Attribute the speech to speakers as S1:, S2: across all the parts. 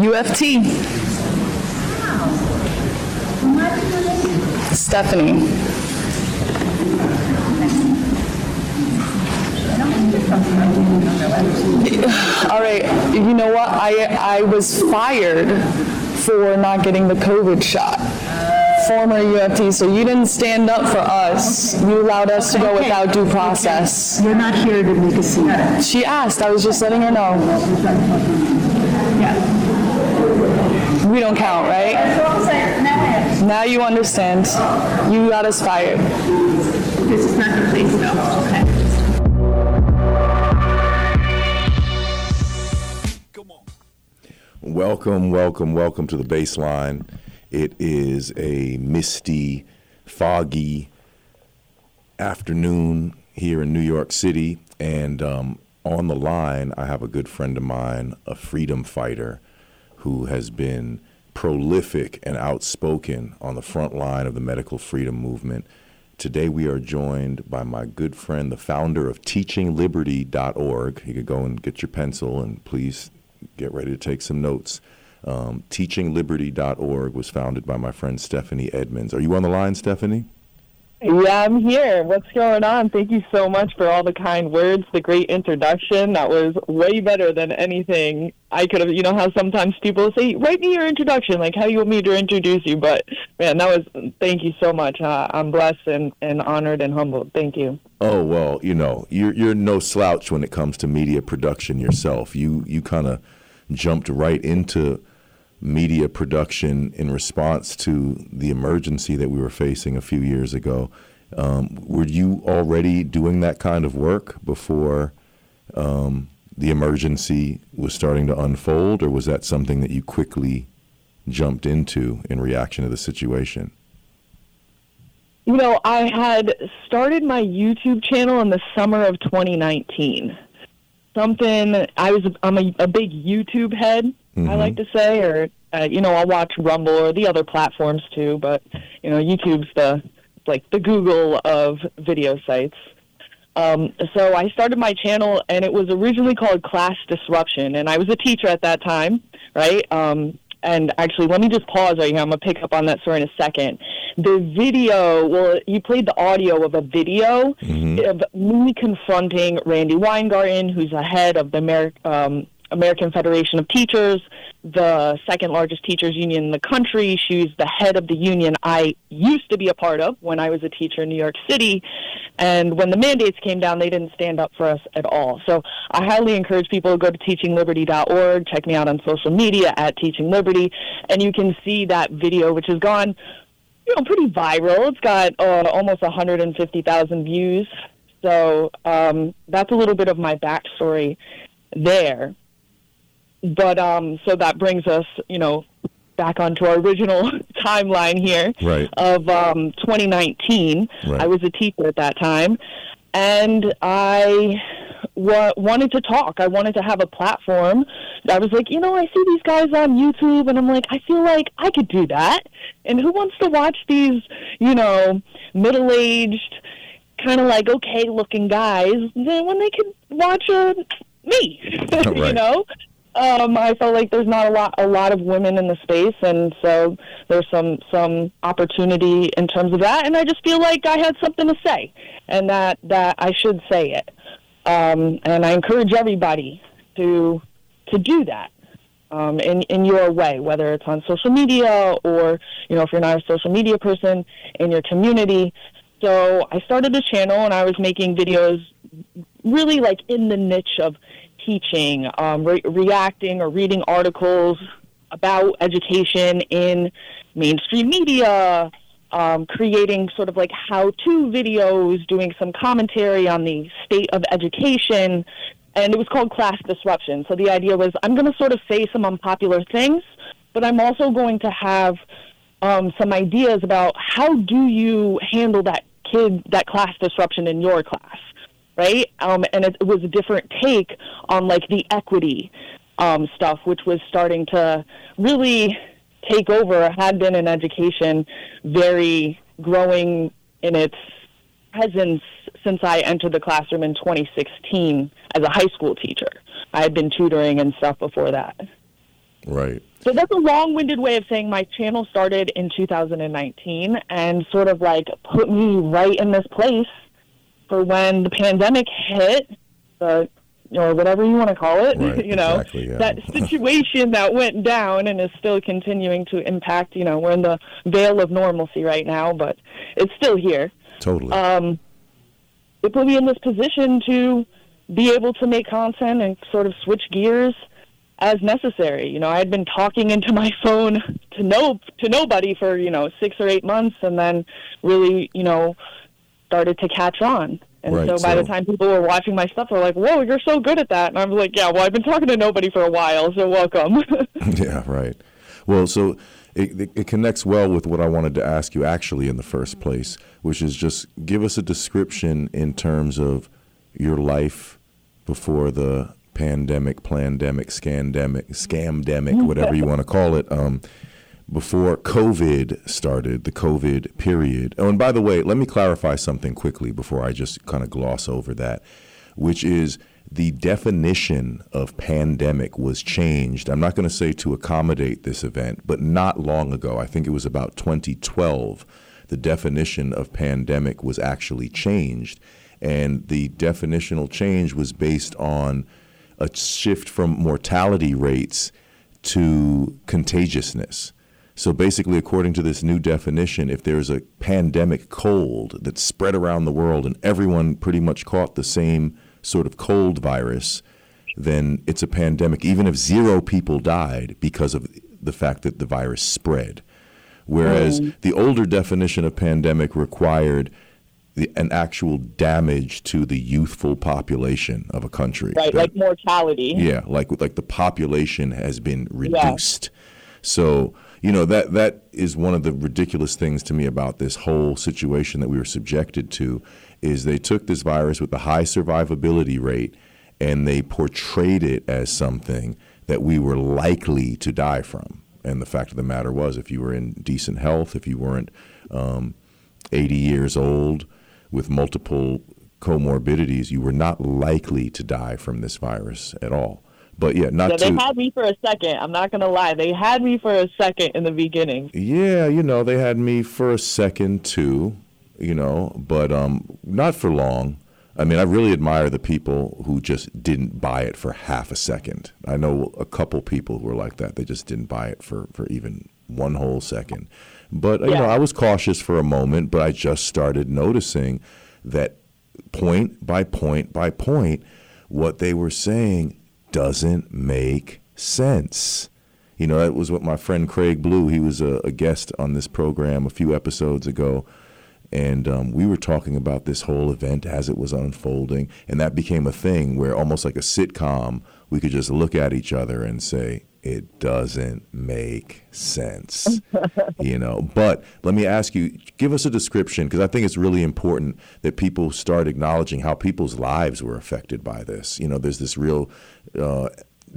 S1: UFT. Stephanie. All right, you know what? I, I was fired for not getting the COVID shot. Former UFT, so you didn't stand up for us. You allowed us to go
S2: Okay.
S1: without due process.
S2: You're not here to make a scene.
S1: She asked, I was just letting her know.
S2: Yeah.
S1: We don't count, right?
S2: That's all I'm saying. Now I am.
S1: Now you understand. You got us fired.
S2: This is not the place though. Okay.
S3: Welcome, welcome, welcome to the Bassline. It is a misty, foggy afternoon here in New York City, and um, on the line, I have a good friend of mine, a freedom fighter who has been prolific and outspoken on the front line of the medical freedom movement. Today, we are joined by my good friend, the founder of teachingliberty.org. You could go and get your pencil and please get ready to take some notes. Um, teachingliberty.org was founded by my friend Stephanie Edmonds. Are you on the line, Stephanie?
S1: Yeah, I'm here. What's going on? Thank you so much for all the kind words, the great introduction. That was way better than anything I could have. You know how sometimes people say, "Write me your introduction," like how you want me to introduce you. But man, that was. Thank you so much. Uh, I'm blessed and, and honored and humbled. Thank you.
S3: Oh well, you know, you're you're no slouch when it comes to media production yourself. You you kind of jumped right into media production in response to the emergency that we were facing a few years ago. Um, were you already doing that kind of work before um, the emergency was starting to unfold, or was that something that you quickly jumped into in reaction to the situation?
S1: You know, I had started my YouTube channel in the summer of 2019. Something I was I'm a, a big YouTube head. I like to say, or uh, you know, I'll watch Rumble or the other platforms too. But you know, YouTube's the like the Google of video sites. Um, so I started my channel, and it was originally called Class Disruption, and I was a teacher at that time, right? Um, and actually, let me just pause right here. I'm gonna pick up on that story in a second. The video, well, you played the audio of a video of me confronting Randi Weingarten, who's the head of the Ameri- um, American Federation of Teachers, the second largest teachers union in the country. She's the head of the union I used to be a part of when I was a teacher in New York City. And when the mandates came down, they didn't stand up for us at all. So I highly encourage people to go to teachingliberty.org, check me out on social media at Teaching Liberty, and you can see that video, which has gone, you know, pretty viral. It's got uh, almost 150,000 views. So um, that's a little bit of my backstory there but um, so that brings us, you know, back onto our original timeline here
S3: Right.
S1: of um, 2019.
S3: Right.
S1: I was a teacher at that time, and I wa- wanted to talk. I wanted to have a platform. I was like, you know, I see these guys on YouTube, and I'm like, I feel like I could do that. And who wants to watch these, you know, middle-aged, kind of like okay-looking guys then when they could watch uh, me? you
S3: Right.
S1: know. Um, I felt like there's not a lot a lot of women in the space, and so there's some some opportunity in terms of that. And I just feel like I had something to say, and that that I should say it. Um, and I encourage everybody to to do that um, in in your way, whether it's on social media or you know if you're not a social media person in your community. So I started this channel, and I was making videos really like in the niche of teaching, um, re- reacting or reading articles about education in mainstream media, um, creating sort of like how to videos, doing some commentary on the state of education. And it was called Class Disruption. So the idea was I'm going to sort of say some unpopular things, but I'm also going to have um, some ideas about how do you handle that kid, that class disruption in your class right? Um, and it, was a different take on like the equity um, stuff, which was starting to really take over. Had been in education, very growing in its presence since I entered the classroom in 2016 as a high school teacher. I had been tutoring and stuff before that.
S3: Right.
S1: So that's a long-winded way of saying my channel started in 2019 and sort of like put me right in this place for when the pandemic hit, uh, or whatever you want to call it.
S3: Right,
S1: you know,
S3: exactly, yeah.
S1: that situation that went down and is still continuing to impact. You know, we're in the veil of normalcy right now, but it's still here.
S3: Totally.
S1: Um, it put me in this position to be able to make content and sort of switch gears as necessary. You know, I had been talking into my phone to no to nobody for you know six or eight months, and then really you know started to catch on. And
S3: Right,
S1: so by the time people were watching my stuff, they're like, "Whoa, you're so good at that!" And I was like, "Yeah, well, I've been talking to nobody for a while, so welcome."
S3: Yeah, right. Well, so it, it, it connects well with what I wanted to ask you actually in the first place, which is just give us a description in terms of your life before the pandemic, plandemic, scandemic, scamdemic, whatever you want to call it. Um, before COVID started, the COVID period. Oh, and by the way, let me clarify something quickly before I just kind of gloss over that, which is the definition of pandemic was changed. I'm not going to say to accommodate this event, but not long ago. I think it was about 2012. The definition of pandemic was actually changed. And the definitional change was based on a shift from mortality rates to contagiousness. So basically, according to this new definition, if there's a pandemic cold that spread around the world and everyone pretty much caught the same sort of cold virus, then it's a pandemic, even if zero people died because of the fact that the virus spread. Whereas the older definition of pandemic required the, an actual damage to the youthful population of a country.
S1: right,
S3: That-
S1: like mortality.
S3: yeah, like like the population has been reduced. So you know that that is one of the ridiculous things to me about this whole situation that we were subjected to is they took this virus with a high survivability rate and they portrayed it as something that we were likely to die from. And the fact of the matter was, if you were in decent health, if you weren't um, 80 years old with multiple comorbidities, you were not likely to die from this virus at all. But yeah, not
S1: Yeah, they
S3: to.
S1: had me for a second. I'm not gonna lie, they had me for a second in the beginning.
S3: Yeah, you know, they had me for a second too, you know, but um, not for long. I mean, I really admire the people who just didn't buy it for half a second. I know a couple people who were like that. They just didn't buy it for, for even one whole second. But, you know, I was cautious for a moment, but I just started noticing that point by point by point, what they were saying doesn't make sense. You know, that was what my friend Craig Blue, he was a, a guest on this program a few episodes ago. And um, we were talking about this whole event as it was unfolding. And that became a thing where almost like a sitcom, we could just look at each other and say, it doesn't make sense. you know, but let me ask you, give us a description because I think it's really important that people start acknowledging how people's lives were affected by this. You know, there's this real uh,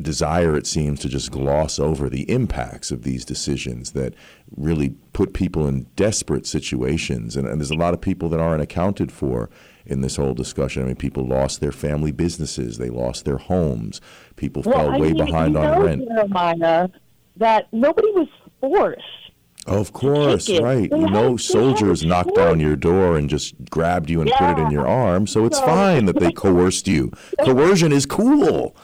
S3: desire, it seems, to just gloss over the impacts of these decisions that really put people in desperate situations. And, and there's a lot of people that aren't accounted for in this whole discussion. I mean, people lost their family businesses, they lost their homes, people fell
S1: I
S3: way
S1: mean,
S3: behind
S1: you
S3: on
S1: know,
S3: rent.
S1: Jeremiah, that nobody was forced.
S3: Of course, right. You know, soldiers knocked down your door and just grabbed you and put it in your arm. So it's fine that they coerced you. Coercion is cool.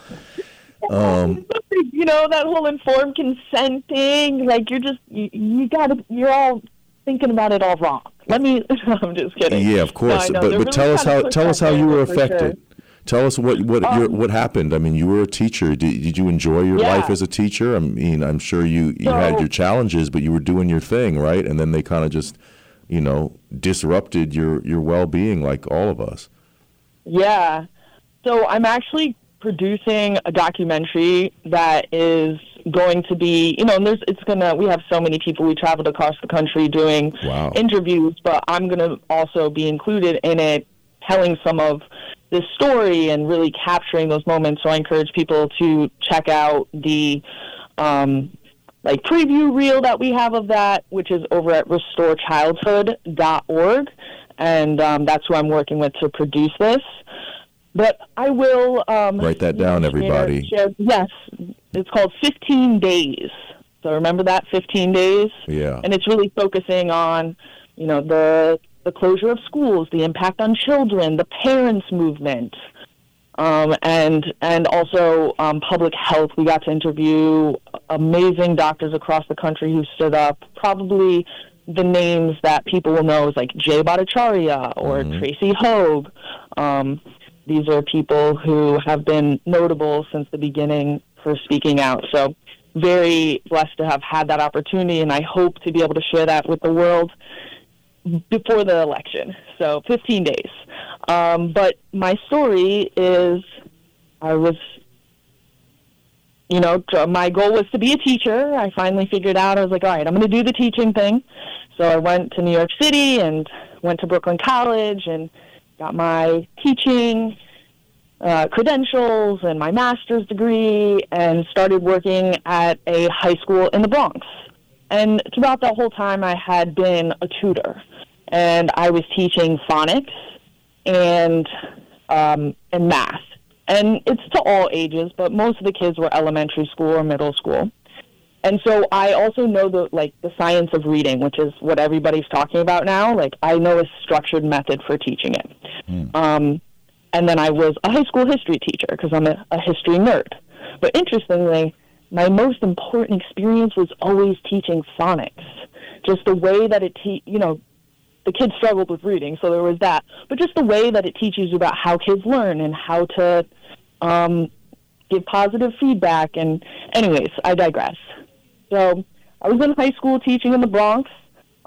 S3: Um,
S1: you know that whole informed consent thing. Like you're just you, you gotta you're all thinking about it all wrong. Let me. I'm just kidding.
S3: Yeah, of course.
S1: Know,
S3: but but
S1: really
S3: tell us how tell us how you were
S1: affected. sure.
S3: Tell us what what your,
S1: Um,
S3: what happened. I mean, you were a teacher. Did, did you enjoy your
S1: Yeah.
S3: life as a teacher? I mean, I'm sure you you had your challenges, but you were doing your thing, right? And then they kind of just, you know, disrupted your your well being, like all of us.
S1: Yeah. So I'm actually producing a documentary that is going to be, you know, and there's it's gonna we have so many people we traveled across the country doing
S3: Wow.
S1: interviews, but I'm gonna also be included in it telling some of this story and really capturing those moments. So I encourage people to check out the um like preview reel that we have of that, which is over at restorechildhood.org. and um, that's who I'm working with to produce this. But I will um,
S3: Write that down,
S1: share-
S3: everybody.
S1: share- yes, it's called 15 Days. So remember that 15 days,
S3: Yeah.
S1: and it's really focusing on, you know, the the closure of schools, the impact on children, the parents movement, um, and and also um, public health. We got to interview amazing doctors across the country who stood up. Probably the names that people will know is like Jay Bhattacharya or Tracy Høeg. Um, these are people who have been notable since the beginning for speaking out. So very blessed to have had that opportunity, and I hope to be able to share that with the world before the election. So 15 days. Um, but my story is I was, you know, my goal was to be a teacher. I finally figured out, I was like, all right, I'm going to do the teaching thing. So I went to New York City and went to Brooklyn College and got my teaching uh, credentials and my master's degree and started working at a high school in the Bronx. And throughout that whole time, I had been a tutor, and I was teaching phonics and um, and math. And it's to all ages, but most of the kids were elementary school or middle school. And so I also know the like the science of reading, which is what everybody's talking about now. Like I know a structured method for teaching it. Um, and then I was a high school history teacher because I'm a, a history nerd. But interestingly, my most important experience was always teaching phonics. Just the way that it, te- you know, the kids struggled with reading, so there was that. But just the way that it teaches you about how kids learn and how to um, give positive feedback. And, anyways, I digress. So I was in high school teaching in the Bronx.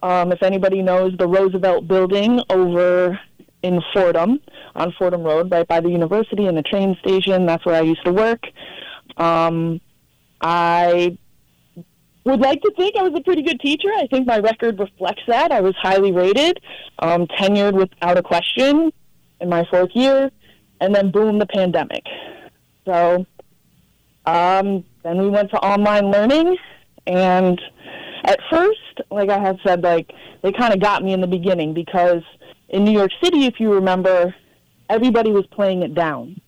S1: Um, if anybody knows the Roosevelt Building over in Fordham, on Fordham Road, right by the university and the train station, that's where I used to work. Um, I would like to think I was a pretty good teacher. I think my record reflects that. I was highly rated, um, tenured without a question in my fourth year, and then boom, the pandemic. So um, then we went to online learning, and at first, like I had said, like they kind of got me in the beginning because in New York City, if you remember, everybody was playing it down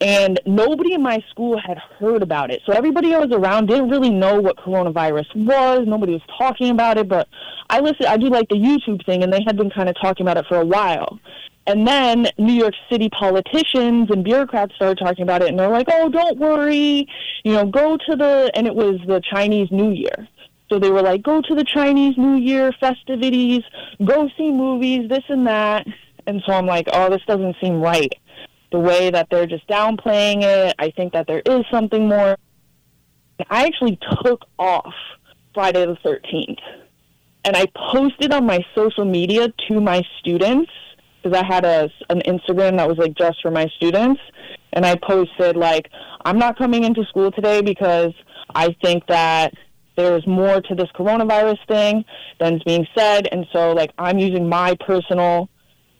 S1: and nobody in my school had heard about it. So everybody I was around didn't really know what coronavirus was. Nobody was talking about it, but I listen I do like the YouTube thing and they had been kind of talking about it for a while. And then New York City politicians and bureaucrats started talking about it and they're like, "Oh, don't worry. You know, go to the and it was the Chinese New Year. So they were like, "Go to the Chinese New Year festivities, go see movies, this and that." And so I'm like, "Oh, this doesn't seem right." The way that they're just downplaying it. I think that there is something more. I actually took off Friday the 13th and I posted on my social media to my students because I had a, an Instagram that was like just for my students. And I posted, like, I'm not coming into school today because I think that there's more to this coronavirus thing than's being said. And so, like, I'm using my personal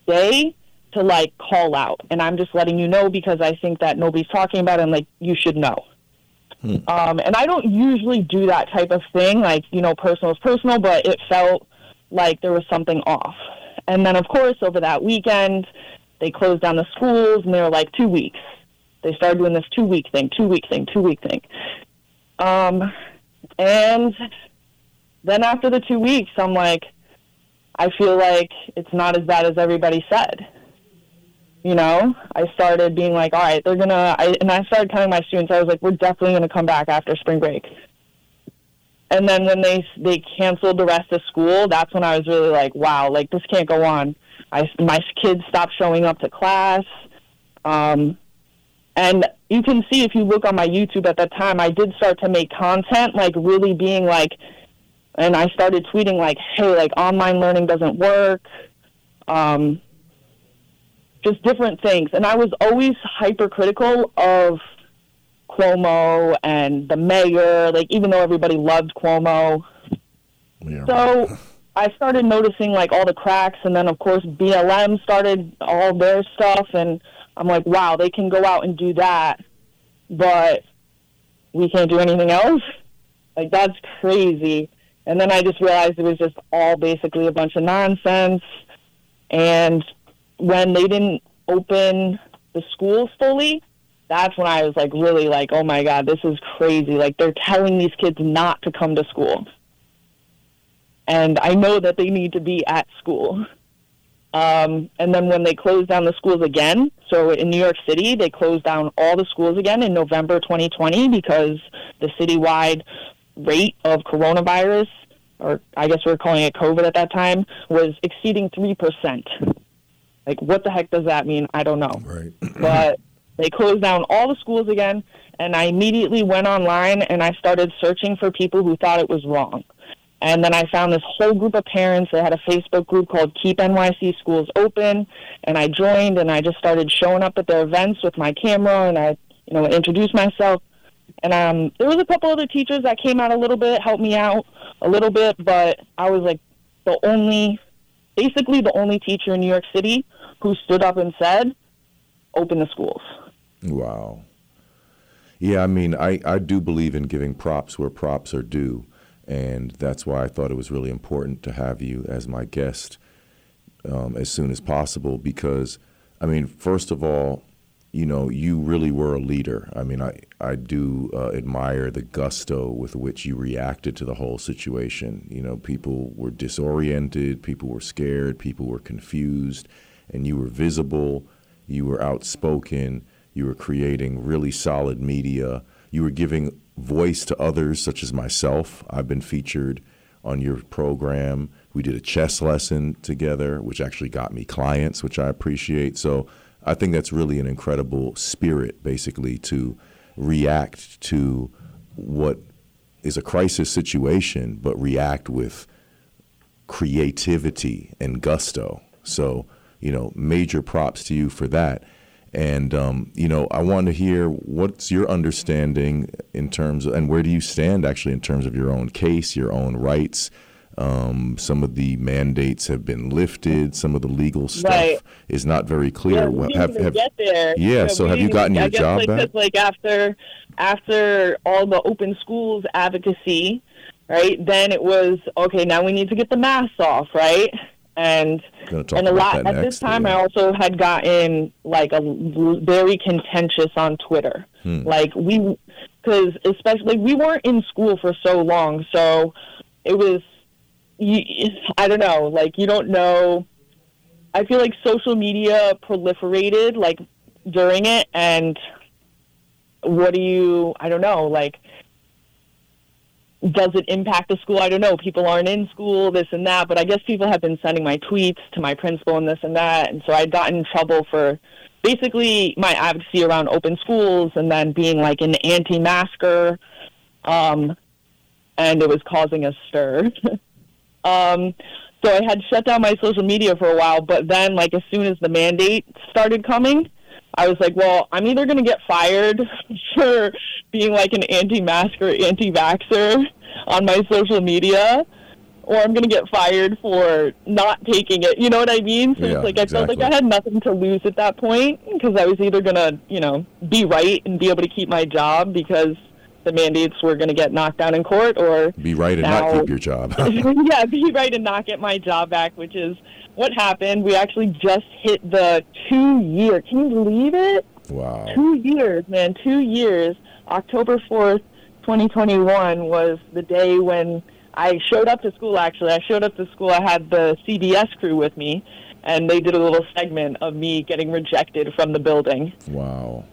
S1: day to like call out. And i'm just letting you know because i think that nobody's talking about it and like you should know. Um, and i don't usually do that type of thing. Like you know personal is personal but it felt like there was something off. And then of course over that weekend they closed down the schools and they were like two weeks. They started doing this two week thing two week thing two week thing. Um, and then after the two weeks i'm like i feel like it's not as bad as everybody said you know i started being like all right they're gonna and i started telling my students i was like we're definitely gonna come back after spring break. And then when they they canceled the rest of school that's when i was really like wow like this can't go on. I my kids stopped showing up to class. Um and you can see if you look on my youtube at that time i did start to make content like really being like and i started tweeting like hey like online learning doesn't work. Um just different things. And I was always hypercritical of Cuomo and the mayor, like even though everybody loved Cuomo.
S3: Yeah.
S1: So I started noticing like all the cracks and then of course BLM started all their stuff and I'm like, wow, they can go out and do that, but we can't do anything else. Like that's crazy. And then I just realized it was just all basically a bunch of nonsense. And when they didn't open the schools fully, that's when I was like really like, oh my god, this is crazy. Like they're telling these kids not to come to school. And I know that they need to be at school. Um, and then when they closed down the schools again, so in New York City, they closed down all the schools again in November 2020 because the citywide rate of coronavirus, or I guess we are calling it COVID at that time, was exceeding 3%. Like, what the heck does that mean? I don't know.
S3: Right.
S1: but they closed down all the schools again, and I immediately went online and I started searching for people who thought it was wrong. And then I found this whole group of parents. They had a Facebook group called Keep NYC Schools Open, and I joined and I just started showing up at their events with my camera and I, you know, introduced myself. And um, there was a couple other teachers that came out a little bit, helped me out a little bit, but I was like the only, basically the only teacher in New York City who stood up and said, "Open the schools."
S3: Wow. Yeah, I mean, I, I do believe in giving props where props are due. And that's why I thought it was really important to have you as my guest um, as soon as possible. Because, I mean, first of all, you know, you really were a leader. I mean, I, I do uh, admire the gusto with which you reacted to the whole situation. You know, people were disoriented, people were scared, people were confused, and you were visible, you were outspoken, you were creating really solid media, you were giving voice to others, such as myself. I've been featured on your program. We did a chess lesson together, which actually got me clients, which I appreciate. So I think that's really an incredible spirit, basically, to react to what is a crisis situation, but react with creativity and gusto. So, you know, major props to you for that. And um, you know, I want to hear what's your understanding in terms of, and where do you stand actually in terms of your own case, your own rights. Um, some of the mandates have been lifted. Some of the legal stuff
S1: Right.
S3: is not very clear.
S1: Yeah,
S3: Well, have, have,
S1: get there.
S3: Yeah, so
S1: we
S3: have you gotten your
S1: I guess,
S3: job
S1: like,
S3: back?
S1: Like after after all the open schools advocacy, right? Then it was okay. Now we need to get the masks off, right? And and a lot at this time. I also had gotten like a very contentious on Twitter.
S3: Hmm.
S1: Like we, because especially we weren't in school for so long, so it was. You, I don't know. Like you don't know. I feel like social media proliferated like during it, and what do you? I don't know. Like does it impact the school? I don't know. People aren't in school, this and that. But I guess people have been sending my tweets to my principal and this and that. And so I got in trouble for basically my advocacy around open schools and then being like an anti masker. Um, and it was causing a stir. um, so I had shut down my social media for a while. But then, like, as soon as the mandate started coming, I was like, well, I'm either going to get fired for being like an anti-masker, anti-vaxxer on my social media, or I'm going to get fired for not taking it. You know what I mean? So
S3: Yeah,
S1: it's like I felt like. I had nothing to lose at that point because I was either going to, you know, be right and be able to keep my job because the mandates were going to get knocked down in court, or
S3: be right and not keep your job.
S1: yeah, be right and not get my job back, which is what happened. We actually just hit the two year. Can you believe it?
S3: wow.
S1: Two years, man. Two years. October 4th, 2021 was the day when I showed up to school, actually. I showed up to school. I had the CBS crew with me, and they did a little segment of me getting rejected from the building.
S3: Wow.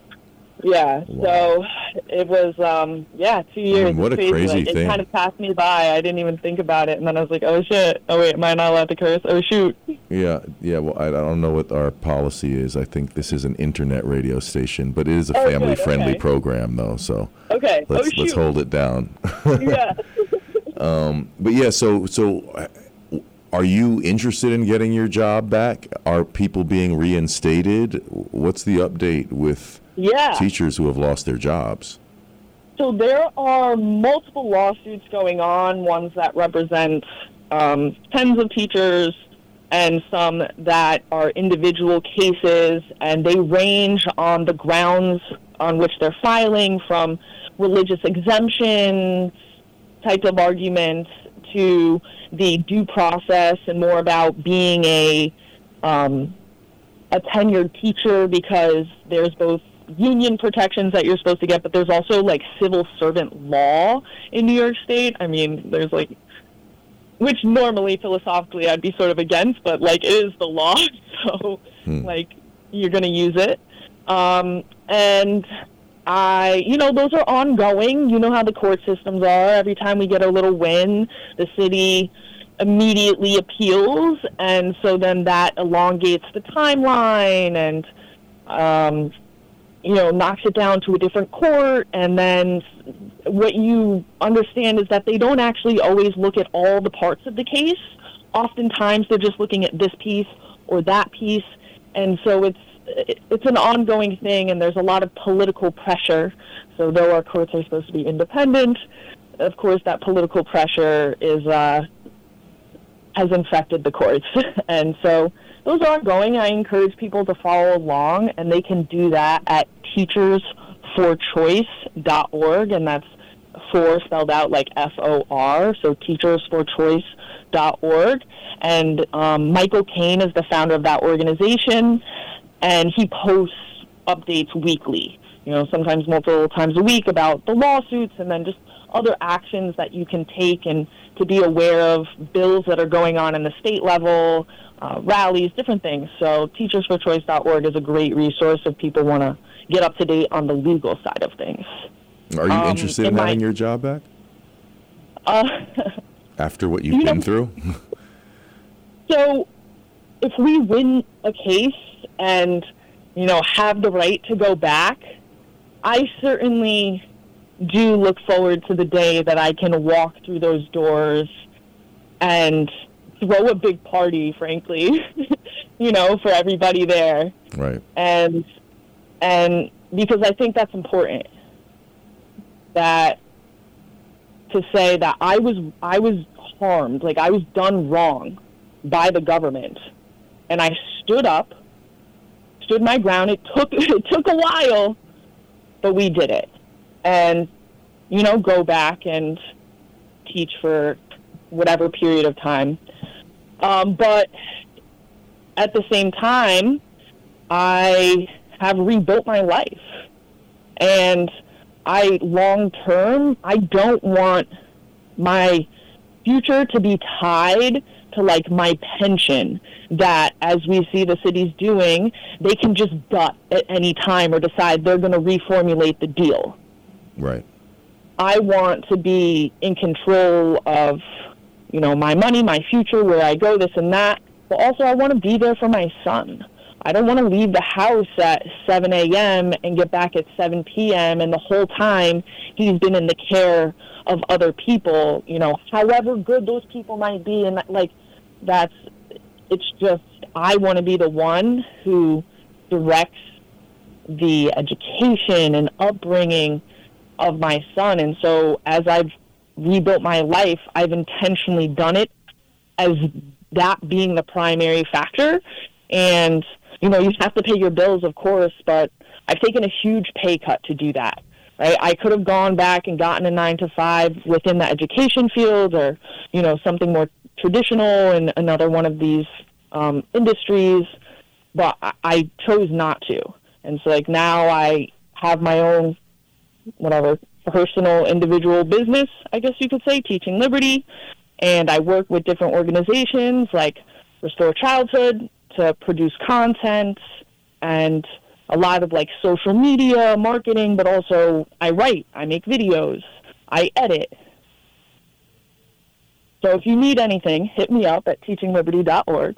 S1: Yeah,
S3: Wow.
S1: so it was, um, yeah, two years.
S3: what a crazy
S1: like,
S3: thing.
S1: It kind of passed me by. I didn't even think about it, and then I was like, oh shit. Oh wait, am I not allowed to curse? Oh shoot.
S3: Yeah, yeah. Well, I, I don't know what our policy is. I think this is an internet radio station, but it is a
S1: Oh, good,
S3: family-friendly
S1: okay.
S3: program, though. So
S1: Okay.
S3: let's
S1: oh shoot.
S3: let's hold it down.
S1: yeah.
S3: um, But yeah, so so uh, are you interested in getting your job back? Are people being reinstated? What's the update with
S1: Yeah.
S3: teachers who have lost their jobs?
S1: So there are multiple lawsuits going on, ones that represent um, tens of teachers and some that are individual cases, and they range on the grounds on which they're filing from religious exemption type of arguments to the due process and more about being a um, a tenured teacher because there's both union protections that you're supposed to get, but there's also like civil servant law in New York State. I mean, there's like, which normally philosophically I'd be sort of against, but like it is the law, so like you're going to use it. Um, and I, you know, those are ongoing. You know how the court systems are. Every time we get a little win, the city immediately appeals, and so then that elongates the timeline and, um, you know, knocks it down to a different court. And then what you understand is that they don't actually always look at all the parts of the case. Oftentimes, they're just looking at this piece or that piece, and so it's it's an ongoing thing, and there's a lot of political pressure. So, though our courts are supposed to be independent, of course, that political pressure is uh, has infected the courts, and so those are ongoing. I encourage people to follow along, and they can do that at teachersforchoice.org, and that's for spelled out like F O R, so teachersforchoice.org. And um, Michael Kane is the founder of that organization, and he posts updates weekly, you know, sometimes multiple times a week about the lawsuits and then just other actions that you can take and to be aware of bills that are going on in the state level, uh, rallies, different things. So teachersforchoice.org is a great resource if people want to get up to date on the legal side of things.
S3: Are you
S1: Um,
S3: interested in
S1: in my-
S3: having your job back
S1: Uh,
S3: after what you've
S1: You know-
S3: been through?
S1: So, if we win a case and you know have the right to go back, I certainly do look forward to the day that I can walk through those doors and throw a big party. Frankly, you know, for everybody there,
S3: right.
S1: and and because I think that's important that to say that I was I was harmed, like I was done wrong by the government, and I stood up, stood my ground. It took it took a while, but we did it, and you know, go back and teach for whatever period of time. Um, but at the same time, I have rebuilt my life. And I, long term, I don't want my future to be tied to like my pension that as we see the cities doing, they can just gut at any time or decide they're going to reformulate the deal.
S3: Right.
S1: I want to be in control of, you know, my money, my future, where I go, this and that. But also, I want to be there for my son. I don't want to leave the house at 7 a.m. and get back at 7 p.m. and the whole time he's been in the care of other people. You know, however good those people might be, and that, like that's. It's just I want to be the one who directs the education and upbringing of my son. And so as I've rebuilt my life, I've intentionally done it as that being the primary factor. And, you know, you have to pay your bills, of course, but I've taken a huge pay cut to do that. Right? I could have gone back and gotten a nine to five within the education field or, you know, something more traditional in another one of these um, industries, but I, I chose not to. And so, like, now I have my own whatever personal individual business, I guess you could say, teaching liberty. And I work with different organizations like Restore Childhood to produce content and a lot of like social media marketing, but also I write, I make videos, I edit. So if you need anything, hit me up at teachingliberty.org.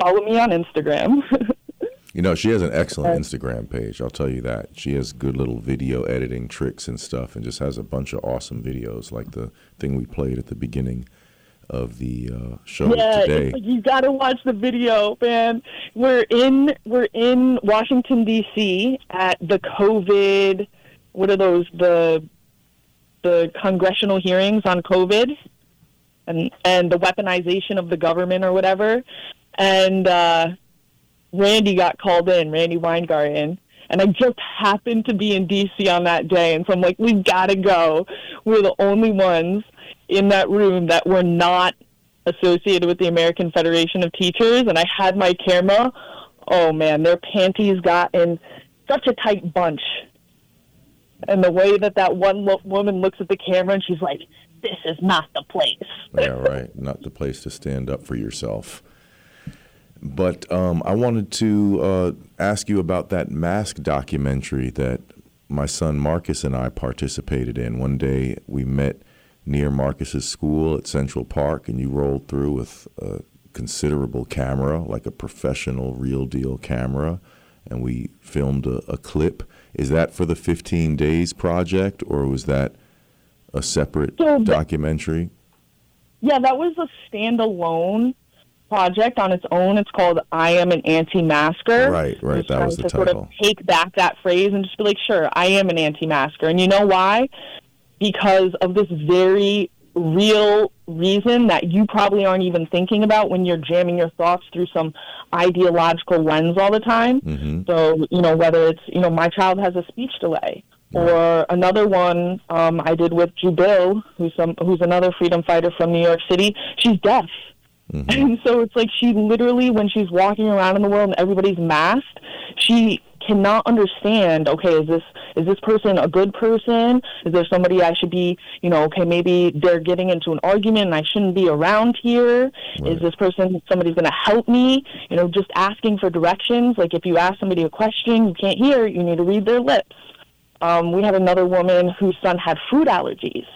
S1: Follow me on Instagram.
S3: You know, she has an excellent Instagram page. I'll tell you that. She has good little video editing tricks and stuff, and just has a bunch of awesome videos, like the thing we played at the beginning of the uh, show
S1: Yeah,
S3: today.
S1: like you got to watch the video, man. We're in we're in Washington D.C. at the COVID. What are those the the congressional hearings on COVID and and the weaponization of the government or whatever, and uh, Randi got called in, Randi Weingarten. And I just happened to be in D.C. on that day, and so I'm like, "We've gotta go. We're the only ones in that room that were not associated with the American Federation of Teachers, and I had my camera. Oh man, their panties got in such a tight bunch. And the way that that one lo- woman looks at the camera and she's like, "This is not the place."
S3: yeah, right. Not the place to stand up for yourself. But um, I wanted to uh, ask you about that mask documentary that my son Marcus and I participated in. One day we met near Marcus's school at Central Park, and you rolled through with a considerable camera, like a professional, real deal camera, and we filmed a, a clip. Is that for the 15 days project, or was that a separate
S1: So
S3: documentary?
S1: Yeah, that was a standalone project on its own. It's called "I Am an Anti-Masker."
S3: Right, right,
S1: Just
S3: that was the
S1: to Sort of take back that phrase and just be like, "Sure, I am an anti-masker," and you know why? Because of this very real reason that you probably aren't even thinking about when you're jamming your thoughts through some ideological lens all the time.
S3: hmm
S1: So, you know, whether it's, you know, my child has a speech delay. Or another one um, I did with Jubil, who's some, who's another freedom fighter from New York City. She's deaf, and so it's like she literally, when she's walking around in the world and everybody's masked, she cannot understand. Okay, is this is this person a good person? Is there somebody I should be? You know, okay, maybe they're getting into an argument and I shouldn't be around here.
S3: Right.
S1: Is this person somebody's going to help me? You know, just asking for directions. Like if you ask somebody a question you can't hear, you need to read their lips. Um, we had another woman whose son had food allergies,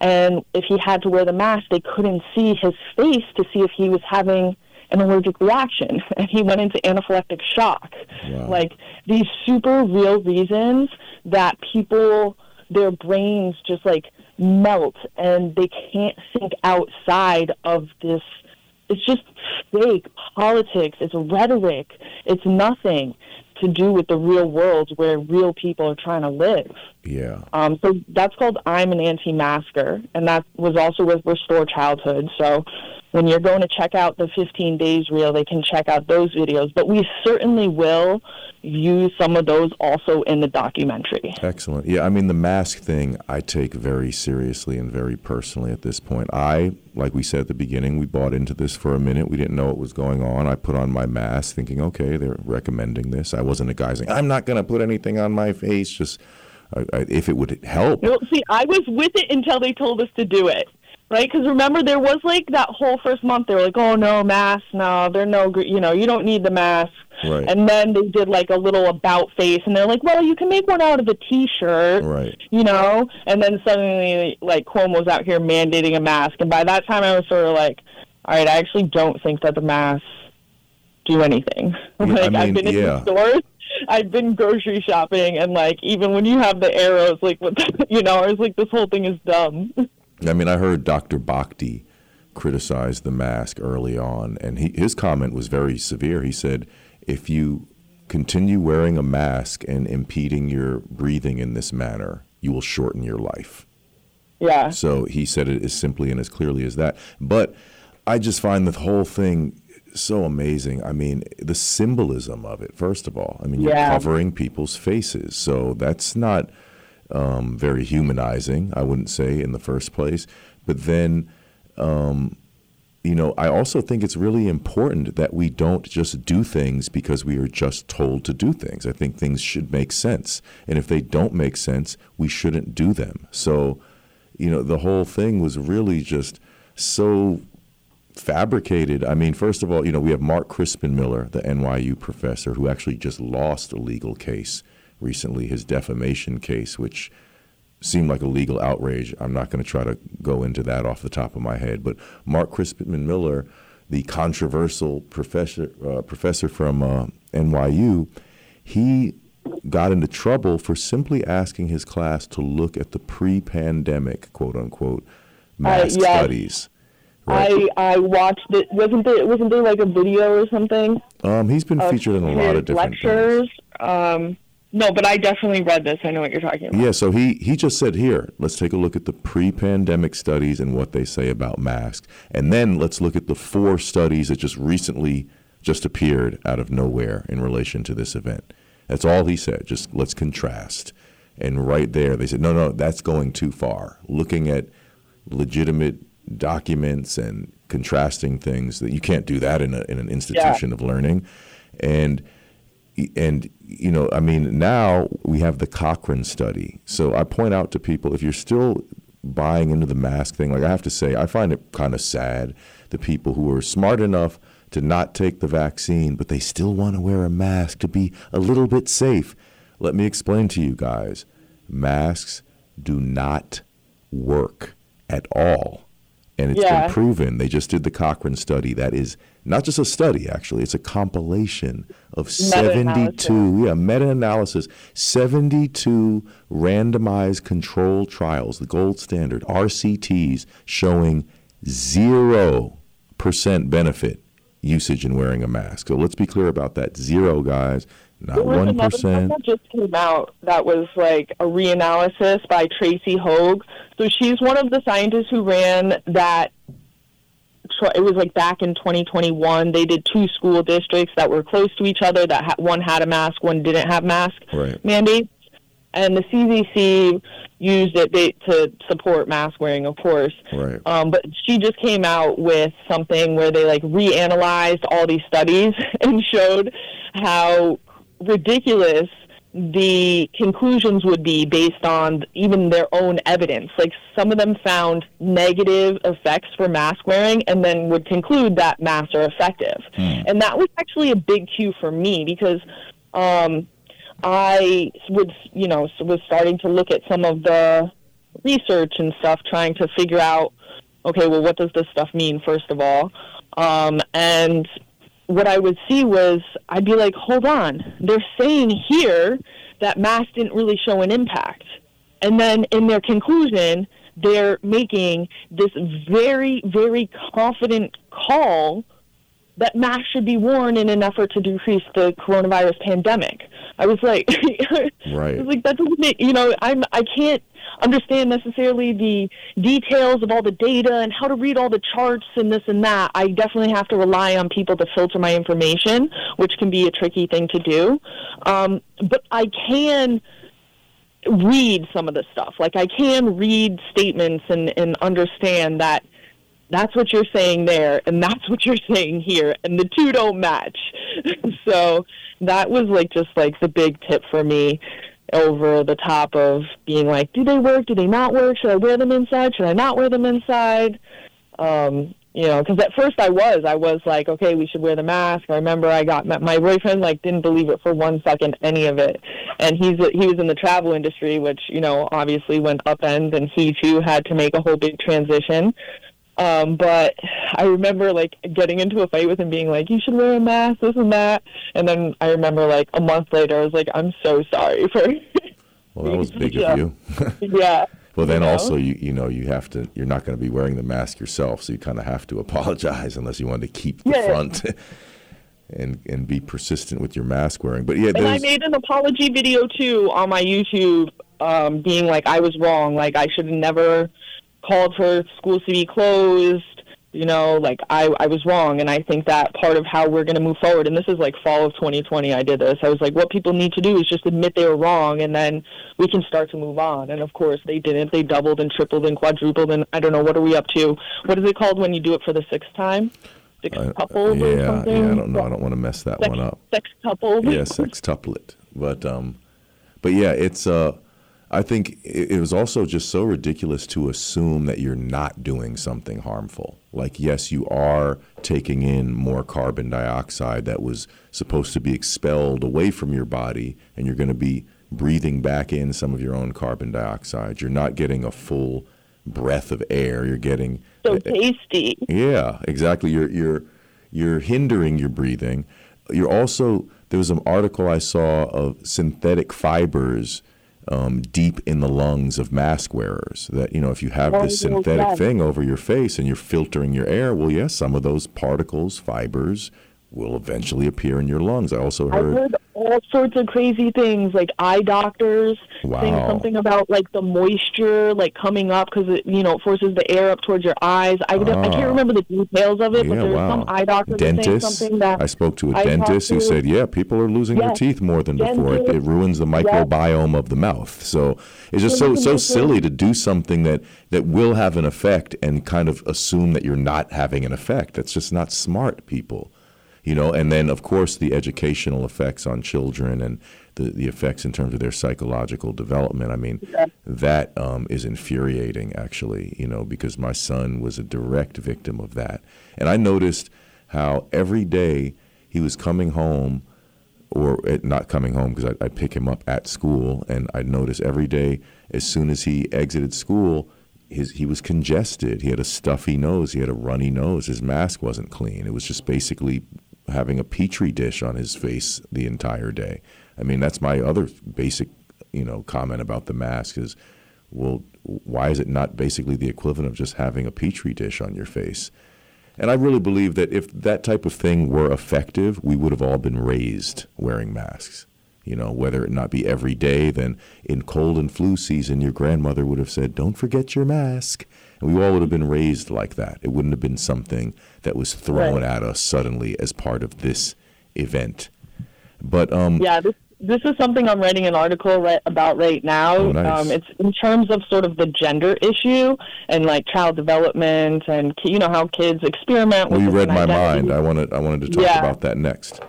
S1: and if he had to wear the mask, they couldn't see his face to see if he was having an allergic reaction, and he went into anaphylactic shock.
S3: Wow.
S1: Like these super real reasons that people, their brains just like melt, and they can't think outside of this. It's just fake politics. It's rhetoric. It's nothing to do with the real world where real people are trying to live.
S3: Yeah.
S1: Um, so that's called I'm an Anti-Masker, and that was also with Restore Childhood. So when you're going to check out the 15 Days Reel, they can check out those videos. But we certainly will use some of those also in the documentary.
S3: Excellent. Yeah, I mean, the mask thing I take very seriously and very personally at this point. I, like we said at the beginning, we bought into this for a minute. We didn't know what was going on. I put on my mask thinking, okay, they're recommending this. I wasn't a guy saying, I'm not going to put anything on my face, just I, I, if it would help.
S1: Well, see, I was with it until they told us to do it. Right, because remember there was like that whole first month they were like, "Oh no, mask, no, they're no, you know, you don't need the mask."
S3: Right.
S1: And then they did like a little about face, and they're like, "Well, you can make one out of a T-shirt."
S3: Right.
S1: you know and then suddenly like cuomo's out here mandating a mask and by that time i was sort of like all right i actually don't think that the masks do anything
S3: I
S1: like
S3: mean,
S1: i've been in
S3: yeah.
S1: the stores i've been grocery shopping and like even when you have the arrows like with you know i was like this whole thing is dumb
S3: I mean, I heard Dr. Bhakdi criticize the mask early on, and he, his comment was very severe. He said, if you continue wearing a mask and impeding your breathing in this manner, you will shorten your life.
S1: yeah
S3: So he said it as simply and as clearly as that. But I just find the whole thing so amazing. I mean, the symbolism of it, first of all. I mean, you're
S1: Yeah.
S3: covering people's faces. So that's not um, very humanizing, I wouldn't say, in the first place. But then, um, you know, I also think it's really important that we don't just do things because we are just told to do things. I think things should make sense. And if they don't make sense, we shouldn't do them. So, you know, the whole thing was really just so fabricated. I mean, first of all, you know, we have Mark Crispin Miller, the NYU professor, who actually just lost a legal case recently, his defamation case, which seemed like a legal outrage. I'm not going to try to go into that off the top of my head, but Mark Crispin Miller, the controversial professor uh, professor from uh, NYU, he got into trouble for simply asking his class to look at the pre-pandemic quote unquote mask
S1: yes.
S3: studies. Right.
S1: i i watched it wasn't there wasn't there like a video or something
S3: Um, he's been featured in a lot of different things.
S1: lectures um no but i definitely read this i know what you're talking about
S3: Yeah, so he he just said here, let's take a look at the pre-pandemic studies and what they say about masks, and then let's look at the four studies that just recently just appeared out of nowhere in relation to this event. That's all he said. Just let's contrast. And right there, they said, no, no, that's going too far. Looking at legitimate documents and contrasting things that you can't do that in, a, in an institution yeah. of learning. And and you know, I mean, now we have the Cochrane study. So I point out to people if you're still buying into the mask thing, like I have to say, I find it kind of sad the people who are smart enough to not take the vaccine, but they still want to wear a mask to be a little bit safe. Let me explain to you guys masks do not work at all. And it's yeah. been proven. They just did the Cochrane study. That is not just a study, actually, it's a compilation of 72, yeah, meta analysis, 72 randomized control trials, the gold standard, RCTs, showing 0% benefit usage in wearing a mask. So let's be clear about that. Zero, guys. Not one percent.
S1: That just came out. That was like a reanalysis by Tracy Høeg. So she's one of the scientists who ran that. It was like back in 2021. They did two school districts that were close to each other. That one had a mask, one didn't have mask
S3: right.
S1: mandates and the CDC used it to support mask wearing, of course.
S3: Right.
S1: Um, but she just came out with something where they like reanalyzed all these studies and showed how ridiculous the conclusions would be based on even their own evidence. Like some of them found negative effects for mask wearing and then would conclude that masks are effective. Hmm. And that was actually a big cue for me because um, I would, you know, was starting to look at some of the research and stuff, trying to figure out, okay, well, what does this stuff mean, first of all? Um, and what I would see was, I'd be like, hold on, they're saying here that masks didn't really show an impact. And then in their conclusion, they're making this very, very confident call that masks should be worn in an effort to decrease the coronavirus pandemic. I was like,
S3: right. I
S1: was like, that doesn't make, you know, I'm, I can't understand necessarily the details of all the data and how to read all the charts and this and that. I definitely have to rely on people to filter my information, which can be a tricky thing to do. Um, but I can read some of the stuff. Like I can read statements and, and understand that that's what you're saying there and that's what you're saying here and the two don't match. so that was like just like the big tip for me over the top of being like, do they work? Do they not work? Should I wear them inside? Should I not wear them inside? Um, you know, because at first I was, I was like, okay, we should wear the mask. I remember I got my boyfriend like didn't believe it for one second, any of it, and he's he was in the travel industry, which you know obviously went upend, and he too had to make a whole big transition. Um, but I remember like getting into a fight with him, being like, "You should wear a mask, this and that." And then I remember like a month later, I was like, "I'm so sorry for."
S3: well, that was big of you.
S1: yeah.
S3: Well, then you know? also you you know you have to you're not going to be wearing the mask yourself, so you kind of have to apologize unless you want to keep the yeah. front. and and be persistent with your mask wearing. But yeah,
S1: and I made an apology video too on my YouTube, um, being like I was wrong, like I should never called for schools to be closed. You know, like I, I was wrong, and I think that part of how we're going to move forward, and this is like fall of 2020. I did this. I was like, what people need to do is just admit they were wrong, and then we can start to move on. And of course, they didn't. They doubled and tripled and quadrupled, and I don't know what are we up to. What is it called when you do it for the sixth time? Six uh,
S3: yeah. Yeah, I don't know. I don't want to mess that
S1: sex,
S3: one up.
S1: Sex coupled.
S3: Yeah, sex tuplet. But um, but yeah, it's uh I think it was also just so ridiculous to assume that you're not doing something harmful. Like, yes, you are taking in more carbon dioxide that was supposed to be expelled away from your body, and you're going to be breathing back in some of your own carbon dioxide. You're not getting a full breath of air. You're getting
S1: so tasty.
S3: Yeah, exactly. You're you're you're hindering your breathing. You're also there was an article I saw of synthetic fibers um, deep in the lungs of mask wearers. That, you know, if you have this synthetic thing over your face and you're filtering your air, well, yes, some of those particles, fibers, will eventually appear in your lungs. I also
S1: I
S3: heard.
S1: heard all sorts of crazy things, like eye doctors saying something about like the moisture like coming up because it you know forces the air up towards your eyes. I, I
S3: Ah.
S1: can't remember the details of it, but
S3: Yeah,
S1: there was
S3: wow.
S1: some eye doctor saying something that
S3: I spoke to a
S1: I
S3: dentist who
S1: to-
S3: said, "Yeah, people are losing their teeth more than before. It, it ruins the microbiome of the mouth." So it's just so so silly to do something that that will have an effect and kind of assume that you're not having an effect. That's just not smart, people. You know, and then of course the educational effects on children and the, the effects in terms of their psychological development. I mean, that um, is infuriating, actually, you know, because my son was a direct victim of that. And I noticed how every day he was coming home, or eh, not coming home because I'd pick him up at school, and I'd notice every day as soon as he exited school, his, he was congested. He had a stuffy nose. He had a runny nose. His mask wasn't clean. It was just basically having a petri dish on his face the entire day. I mean, that's my other basic, you know, comment about the mask is, well, why is it not basically the equivalent of just having a petri dish on your face? And I really believe that if that type of thing were effective, we would have all been raised wearing masks. You know, whether it not be every day, then in cold and flu season, your grandmother would have said, Don't forget your mask. And we all would have been raised like that. It wouldn't have been something that was thrown
S1: Right.
S3: at us suddenly as part of this event. But um,
S1: Yeah, this this is something I'm writing an article right, about right now.
S3: Oh, nice.
S1: um, it's in terms of sort of the gender issue and like child development and you know how kids experiment.
S3: well,
S1: with
S3: you read my
S1: identities.
S3: mind. I wanted, I wanted to talk
S1: Yeah.
S3: about that next.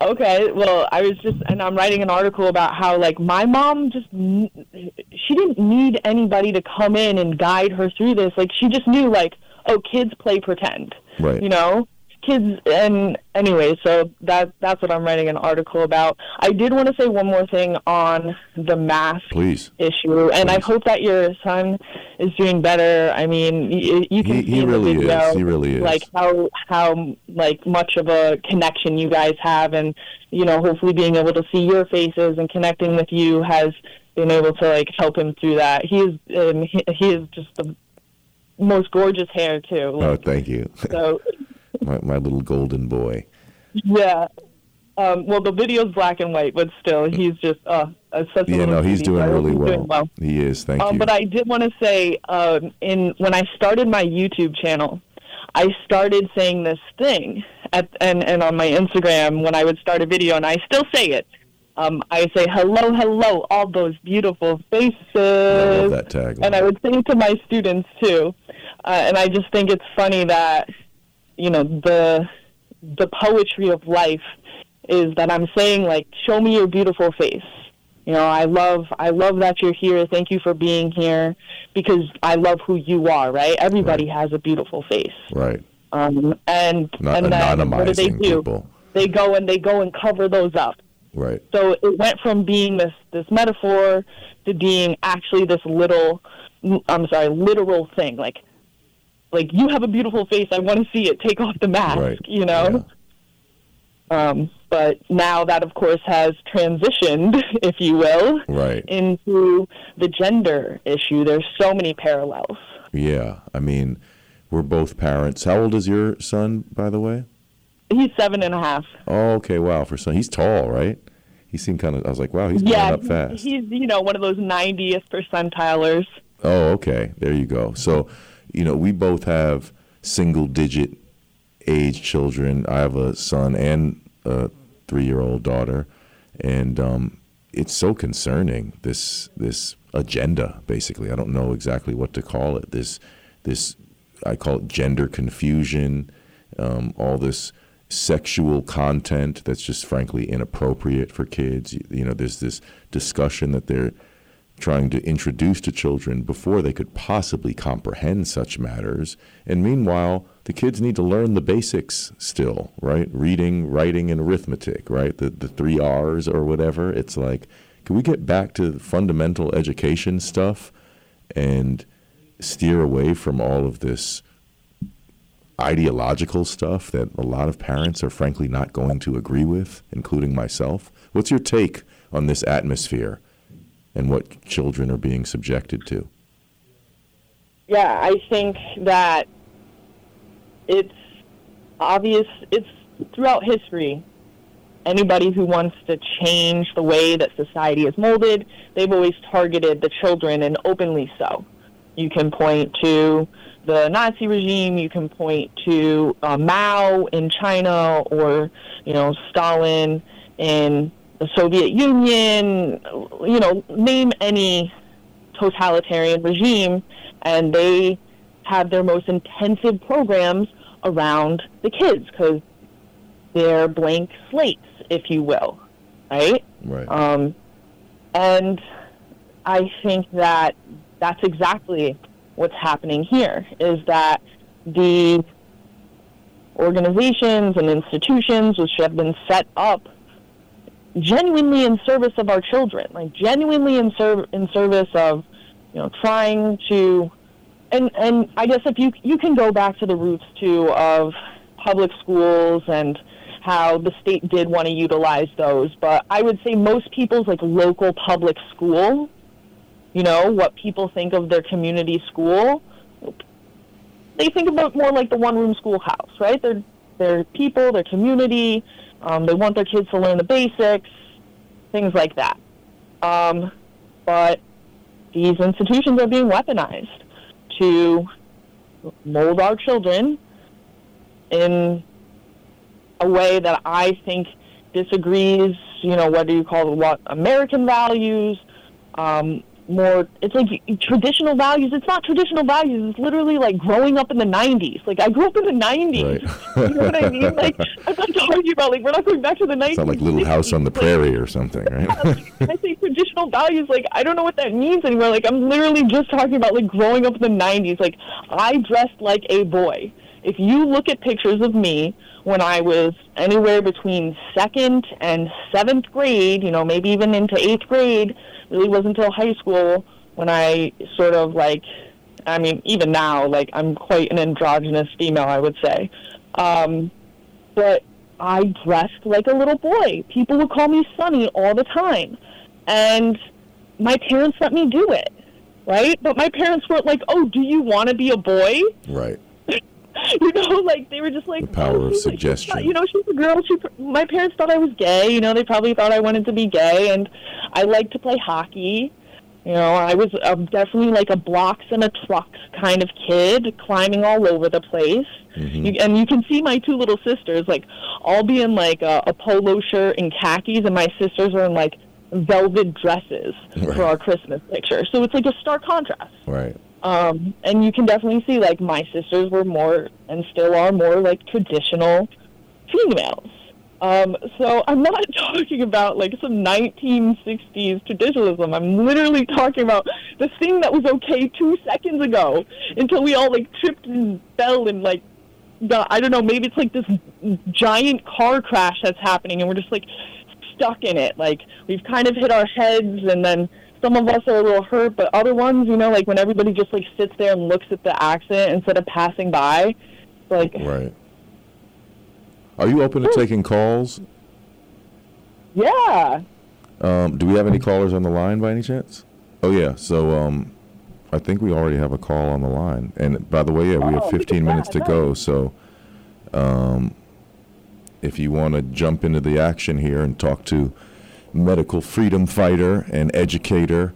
S1: Okay, well, I was just, and I'm writing an article about how, like, my mom just, she didn't need anybody to come in and guide her through this. Like, she just knew, like, oh, kids play pretend.
S3: Right.
S1: You know? Kids, and anyway, so that that's what I'm writing an article about. I did want to say one more thing on the mask
S3: Please.
S1: issue, and I hope that your son is doing better. I mean, you, you can
S3: He-
S1: see
S3: he really
S1: the
S3: is. He really is.
S1: like how how like much of a connection you guys have, and you know, hopefully being able to see your faces and connecting with you has been able to like help him through that. He is um, he, he is just the most gorgeous hair too.
S3: Oh, thank you.
S1: so
S3: my, my little golden boy.
S1: yeah. Um, well, the video's black and white, but still, he's just uh, such a
S3: Yeah, no, he's doing
S1: so I hope
S3: really
S1: he's
S3: well.
S1: doing well.
S3: He is. Thank
S1: Um,
S3: you.
S1: but I did want to say, um, in when I started my YouTube channel, I started saying this thing at and and on my Instagram when I would start a video, and I still say it. Um, I say hello, hello, all those beautiful faces,
S3: I love that tagline.
S1: and I would say it to my students too. Uh, and I just think it's funny that you know the the poetry of life is that I'm saying like, show me your beautiful face. You know, I love I love that you're here. Thank you for being here because I love who you are. Right? Everybody has a beautiful face.
S3: right.
S1: Um, and
S3: Not
S1: and then what do they do?
S3: people.
S1: They go and they go and cover those up.
S3: Right.
S1: So it went from being this this metaphor to being actually this little I'm sorry, literal thing. Like like you have a beautiful face, I want to see it. Take off the mask,
S3: Right.
S1: you know? Um, but now that of course has transitioned, if you will,
S3: Right.
S1: into the gender issue. There's so many parallels.
S3: Yeah. I mean, we're both parents. How old is your son, by the way?
S1: He's seven and a half.
S3: Oh, okay. Wow. For son, he's tall, right? He seemed kind of. I was like, wow, he's
S1: yeah,
S3: growing up fast.
S1: he's you know one of those 90th percentilers.
S3: Oh, okay. There you go. So, you know, we both have single digit age children. I have a son and a three year old daughter. And um, it's so concerning, this this agenda, basically. I don't know exactly what to call it. This this I call it gender confusion, um, all this sexual content that's just frankly inappropriate for kids. You, you know, there's this discussion that they're trying to introduce to children before they could possibly comprehend such matters. And meanwhile, the kids need to learn the basics still, right? Reading, writing, and arithmetic, right? The, the three R's or whatever. It's like, can we get back to fundamental education stuff and steer away from all of this ideological stuff that a lot of parents are frankly not going to agree with, including myself? What's your take on this atmosphere? And what children are being subjected to.
S1: Yeah, I think that it's obvious. It's throughout history, anybody who wants to change the way that society is molded, they've always targeted the children and openly so. You can point to the Nazi regime, you can point to uh, Mao in China or, you know, Stalin in the Soviet Union, you know, name any totalitarian regime, and they have their most intensive programs around the kids because they're blank slates, if you will, right?
S3: Right.
S1: Um, and I think that that's exactly what's happening here is that the organizations and institutions which have been set up genuinely in service of our children, like genuinely in, serv- in service of, you know, trying to, and and I guess if you you can go back to the roots too of public schools and how the state did want to utilize those, but I would say most people's like local public school, you know, what people think of their community school, they think about more like the one room schoolhouse, right? They're they're people, their community, um, they want their kids to learn the basics, things like that. Um, but these institutions are being weaponized to mold our children in a way that I think disagrees, you know, whether you call it what American values, um, more it's like traditional values it's not traditional values it's literally like growing up in the 90s like i grew up in the 90s
S3: Right.
S1: you know what i mean like i'm not talking about like we're not going back to the 90s
S3: it's not like Little House on the Prairie or something, right?
S1: I say traditional values, like I don't know what that means anymore. Like I'm literally just talking about like growing up in the '90s. Like I dressed like a boy. If you look at pictures of me when I was anywhere between second and seventh grade, you know, maybe even into eighth grade, really wasn't until high school when I sort of like, I mean, even now, like I'm quite an androgynous female, I would say. Um, but I dressed like a little boy. People would call me Sonny all the time. And my parents let me do it, right? But my parents weren't like, oh, do you want to be a boy?
S3: right.
S1: you know, like they were just like
S3: The power
S1: oh,
S3: of
S1: like-
S3: suggestion.
S1: not- you know, she's a girl. She, my parents thought I was gay. You know, they probably thought I wanted to be gay, and I liked to play hockey. You know, I was um, definitely like a blocks and a trucks kind of kid, climbing all over the place.
S3: Mm-hmm.
S1: You, and you can see my two little sisters, like all be in like a, a polo shirt and khakis, and my sisters are in like velvet dresses
S3: Right.
S1: for our Christmas picture. So it's like a stark contrast.
S3: Right.
S1: Um, and you can definitely see like my sisters were more and still are more like traditional females. Um, so I'm not talking about like some 1960s traditionalism. I'm literally talking about the thing that was okay two seconds ago until we all like tripped and fell and like got, I don't know, maybe it's like this giant car crash that's happening and we're just like stuck in it. Like we've kind of hit our heads and then some of us are a little hurt, but other ones, you know, like when everybody just like sits there and looks at the accident instead of passing by, like
S3: Right. Are you open to taking calls?
S1: yeah.
S3: Um, do we have any callers on the line by any chance? Oh yeah. So um, I think we already have a call on the line. And by the way, yeah, we have
S1: look at
S3: 15 minutes to go. So um, if you want to jump into the action here and talk to medical freedom fighter and educator,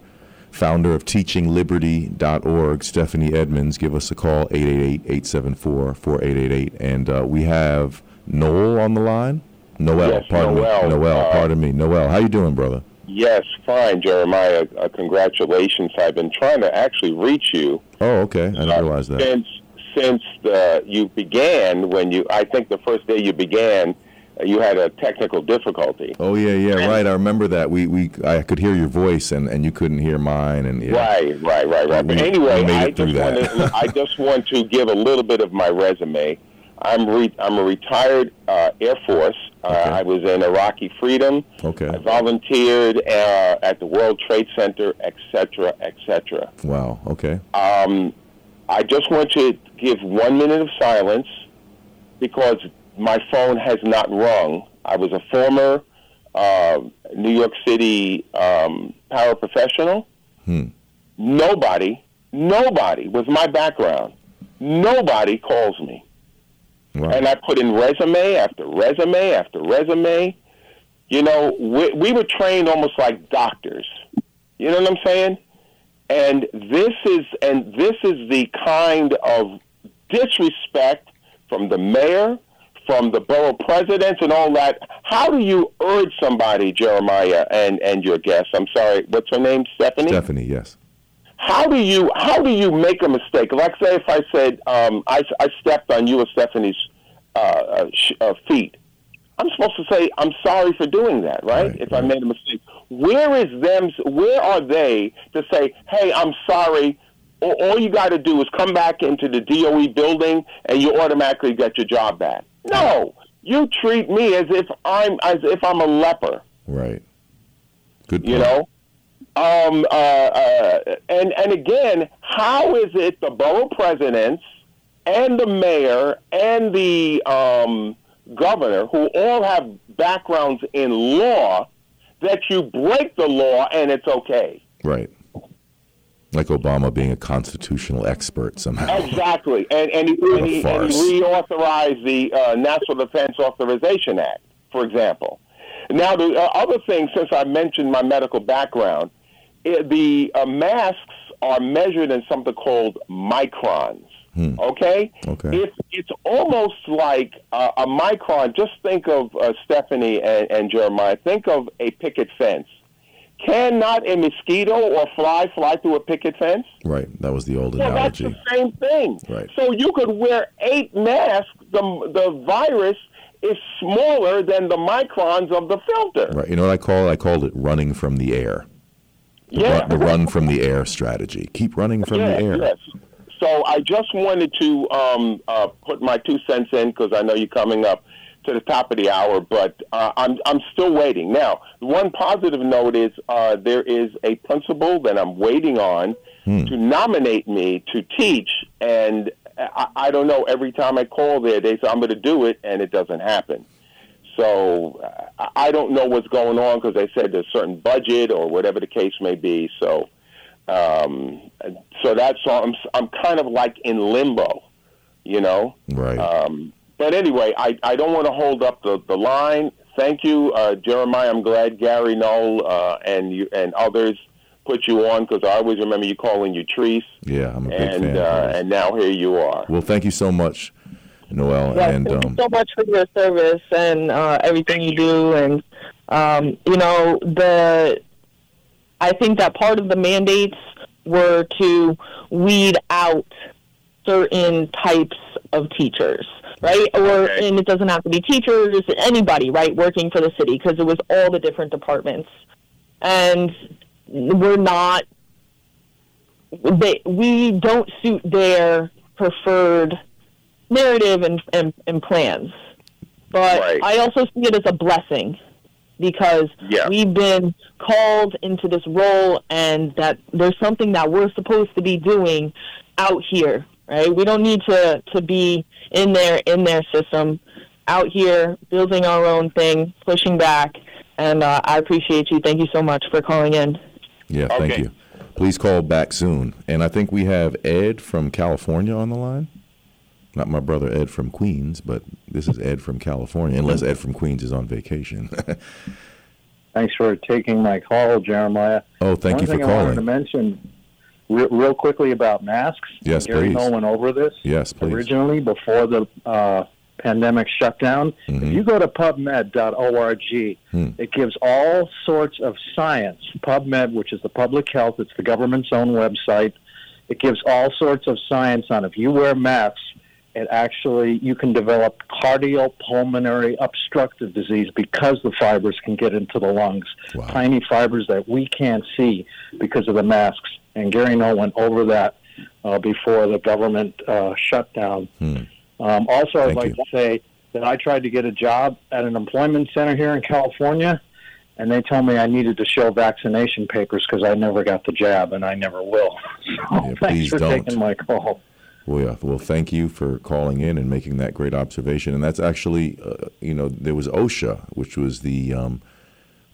S3: founder of teachingliberty.org, Stephanie Edmonds, give us a call 888-874-4888 and uh, we have Noel on the line. Noel,
S4: Yes,
S3: pardon
S4: Noel,
S3: me. Noel,
S4: uh,
S3: pardon me. Noel, how you doing, brother?
S4: Yes, fine, Jeremiah. Uh, congratulations. I've been trying to actually reach you
S3: Oh, okay. I didn't
S4: uh,
S3: realize that.
S4: since since the, you began. When you, I think the first day you began, uh, you had a technical difficulty.
S3: Oh yeah, yeah, right. I remember that. We we I could hear your voice and, and you couldn't hear mine and yeah.
S4: Right, right, right, right. But
S3: We-
S4: anyway, I just want I just want to give a little bit of my resume. I'm re, I'm a retired uh, Air Force. Uh,
S3: Okay.
S4: I was in Iraqi Freedom.
S3: Okay.
S4: I volunteered uh, at the World Trade Center, etc., cetera, et cetera.
S3: Wow. Okay.
S4: Um, I just want to give one minute of silence because my phone has not rung. I was a former uh, New York City um, paraprofessional.
S3: Hmm.
S4: Nobody, nobody, with my background, nobody calls me.
S3: Wow.
S4: And I put in resume after resume after resume. You know, we, we were trained almost like doctors. You know what I'm saying? And this is and this is the kind of disrespect from the mayor, from the borough presidents, and all that. How do you urge somebody, Jeremiah, and and your guest? I'm sorry, what's her name? Stephanie.
S3: Stephanie, yes.
S4: How do you how do you make a mistake? Like say if I said um, I, I stepped on you or Stephanie's uh, uh, sh- uh, feet, I'm supposed to say I'm sorry for doing that, right?
S3: Right,
S4: if I made a mistake, where is them? Where are they to say, "Hey, I'm sorry"? All you got to do is come back into the DOE building, and you automatically get your job back. No, you treat me as if I'm as if I'm a leper.
S3: Right. Good point.
S4: You know. Um, uh, uh, and and again, how is it the borough presidents and the mayor and the um, governor, who all have backgrounds in law, that you break the law and it's okay?
S3: Right. Like Obama being a constitutional expert somehow.
S4: Exactly, and and he, and he, and he reauthorized the uh, National Defense Authorization Act, for example. Now, the uh, other thing, since I mentioned my medical background, i the uh, masks are measured in something called microns. Okay,
S3: Okay.
S4: it's it's almost like uh, a micron. Just think of uh, Stephanie and, and Jeremiah. Think of a picket fence. Cannot a mosquito or fly fly through a picket fence?
S3: Right. That was the old
S4: Well, that's
S3: analogy.
S4: the same thing.
S3: Right.
S4: So you could wear eight masks. The the virus is smaller than the microns of the filter.
S3: Right. You know what I call it? I called it running from the air. The,
S4: Yeah.
S3: run, the run from the air strategy. Keep running from the air.
S4: Yes. So I just wanted to um, uh, put my two cents in because I know you're coming up to the top of the hour, but uh, I'm I'm still waiting. Now, one positive note is uh, there is a principal that I'm waiting on to nominate me to teach, and I, I don't know. Every time I call there, they say I'm going to do it, and it doesn't happen. So uh, I I don't know what's going on because they said there's a certain budget or whatever the case may be. So, um, so that's all. I'm I'm kind of like in limbo, you know.
S3: Right.
S4: Um, but anyway, I, I don't want to hold up the, the line. Thank you, uh, Jeremiah. I'm glad Gary Null uh, and you and others put you on because I always remember you calling you Treese,
S3: yeah, I'm a big
S4: and
S3: fan.
S4: uh, and now here you are.
S3: well, thank you so much, Noel.
S1: Yes,
S3: and
S1: thank
S3: um,
S1: you so much for your service and uh, everything you do. And um, you know, the I think that part of the mandates were to weed out certain types of teachers, right? Or
S4: Okay.
S1: and it doesn't have to be teachers, anybody, right, working for the city because it was all the different departments, and we're not. They, we don't suit their preferred narrative and, and, and plans. But
S4: Right.
S1: I also see it as a blessing because
S4: Yeah.
S1: we've been called into this role and that there's something that we're supposed to be doing out here, right? We don't need to, to be in there in their system, out here building our own thing, pushing back. And uh, I appreciate you. Thank you so much for calling in.
S3: yeah, thank you. Please call back soon. And I think we have Ed from California on the line. Not my brother Ed from Queens, but this is Ed from California, unless Ed from Queens is on vacation.
S2: Thanks for taking my call, Jeremiah.
S3: oh, thank
S2: One
S3: you for
S2: thing I wanted to mention re- real quickly about masks.
S3: Yes,
S2: Gary
S3: please.
S2: Nolan over this
S3: Yes, please.
S2: originally before the uh, pandemic shutdown.
S3: Mhm.
S2: If you go to PubMed.org,
S3: Hmm.
S2: it gives all sorts of science. PubMed, which is the public health, it's the government's own website. It gives all sorts of science on if you wear masks, it actually you can develop cardiopulmonary obstructive disease because the fibers can get into the lungs.
S3: Wow.
S2: Tiny fibers that we can't see because of the masks. And Gary Null went over that uh, before the government uh, shutdown.
S3: Hmm.
S2: Um, also, I'd
S3: Thank
S2: like
S3: you.
S2: to say that I tried to get a job at an employment center here in California, and they told me I needed to show vaccination papers because I never got the jab, and I never will. So
S3: Yeah, please
S2: thanks for
S3: don't.
S2: taking my call.
S3: Well, yeah. Well, thank you for calling in and making that great observation. And that's actually, uh, you know, there was OSHA, which was the, um,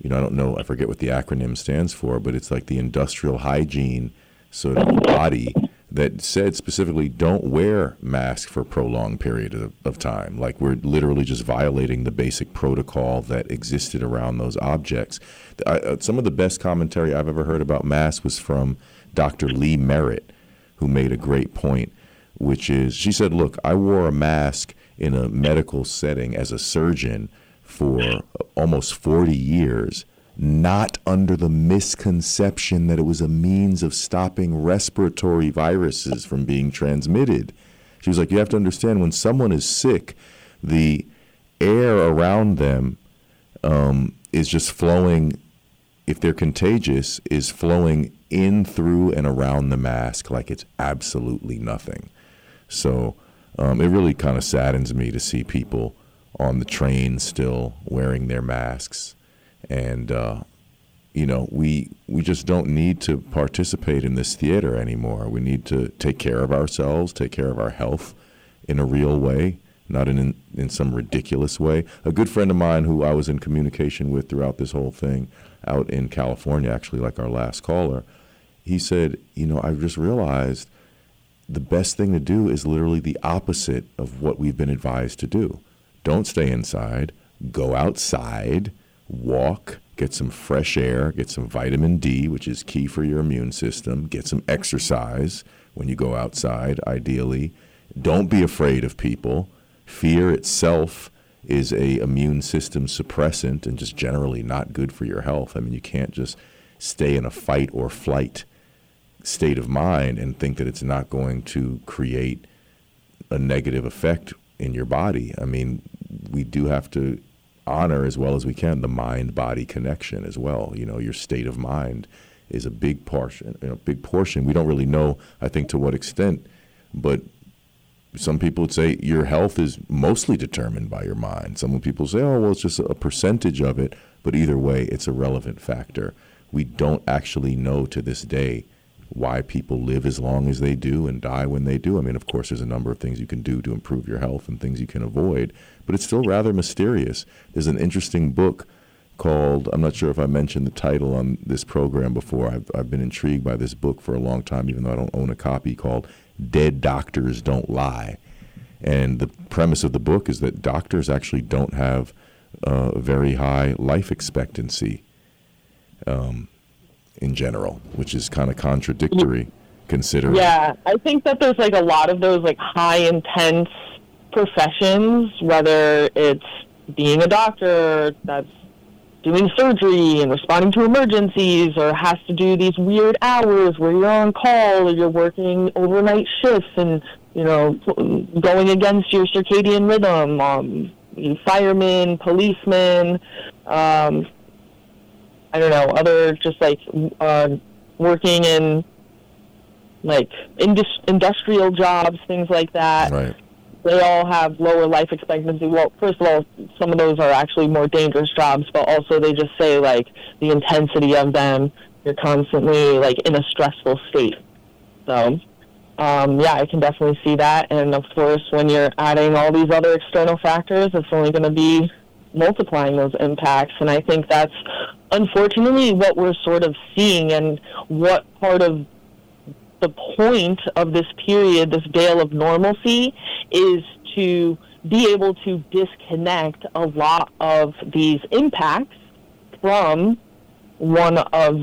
S3: you know, I don't know, I forget what the acronym stands for, but it's like the industrial hygiene sort of body that said specifically don't wear masks for prolonged period of, of, time. Like we're literally just violating the basic protocol that existed around those objects. I, uh, some of the best commentary I've ever heard about masks was from Dr. Lee Merritt, who made a great point, which is she said, Look, I wore a mask in a medical setting as a surgeon for almost 40 years not under the misconception that it was a means of stopping respiratory viruses from being transmitted. She was like, You have to understand when someone is sick, the air around them um, is just flowing, if they're contagious, is flowing in, through, and around the mask like it's absolutely nothing. So um, it really kind of saddens me to see people on the train still wearing their masks and uh, you know we we just don't need to participate in this theater anymore. We need to take care of ourselves, take care of our health in a real way, not in in some ridiculous way. A good friend of mine who I was in communication with throughout this whole thing, out in California, actually, like our last caller, he said, you know, I just realized the best thing to do is literally the opposite of what we've been advised to do. Don't stay inside. Go outside walk, get some fresh air, get some vitamin D, which is key for your immune system, get some exercise when you go outside, ideally. Don't be afraid of people. Fear itself is a immune system suppressant and just generally not good for your health. I mean, you can't just stay in a fight or flight state of mind and think that it's not going to create a negative effect in your body. I mean, we do have to honor as well as we can the mind body connection as well. You know, your state of mind is a big portion. You know, big portion. We don't really know, I think, to what extent, but some people would say your health is mostly determined by your mind. Some people say, oh, well, it's just a percentage of it. But either way, it's a relevant factor. We don't actually know to this day why people live as long as they do and die when they do. I mean, of course, there's a number of things you can do to improve your health and things you can avoid, but it's still rather mysterious. There's an interesting book called, I'm not sure if I mentioned the title on this program before. I've, I've been intrigued by this book for a long time, even though I don't own a copy, called Dead Doctors Don't Lie. And the premise of the book is that doctors actually don't have uh, a very high life expectancy. Um, in general, which is kind of contradictory considering.
S1: Yeah, I think that there's like a lot of those like high intense professions, whether it's being a doctor that's doing surgery and responding to emergencies or has to do these weird hours where you're on call or you're working overnight shifts and you know going against your circadian rhythm um firemen policemen um I don't know, other just like uh, working in like indus- industrial jobs, things like that.
S3: Right.
S1: They all have lower life expectancy. Well, first of all, some of those are actually more dangerous jobs, but also they just say like the intensity of them. You're constantly like in a stressful state. So, um, yeah, I can definitely see that. And of course, when you're adding all these other external factors, it's only going to be multiplying those impacts. And I think that's unfortunately what we're sort of seeing and what part of the point of this period, this veil of normalcy, is to be able to disconnect a lot of these impacts from one of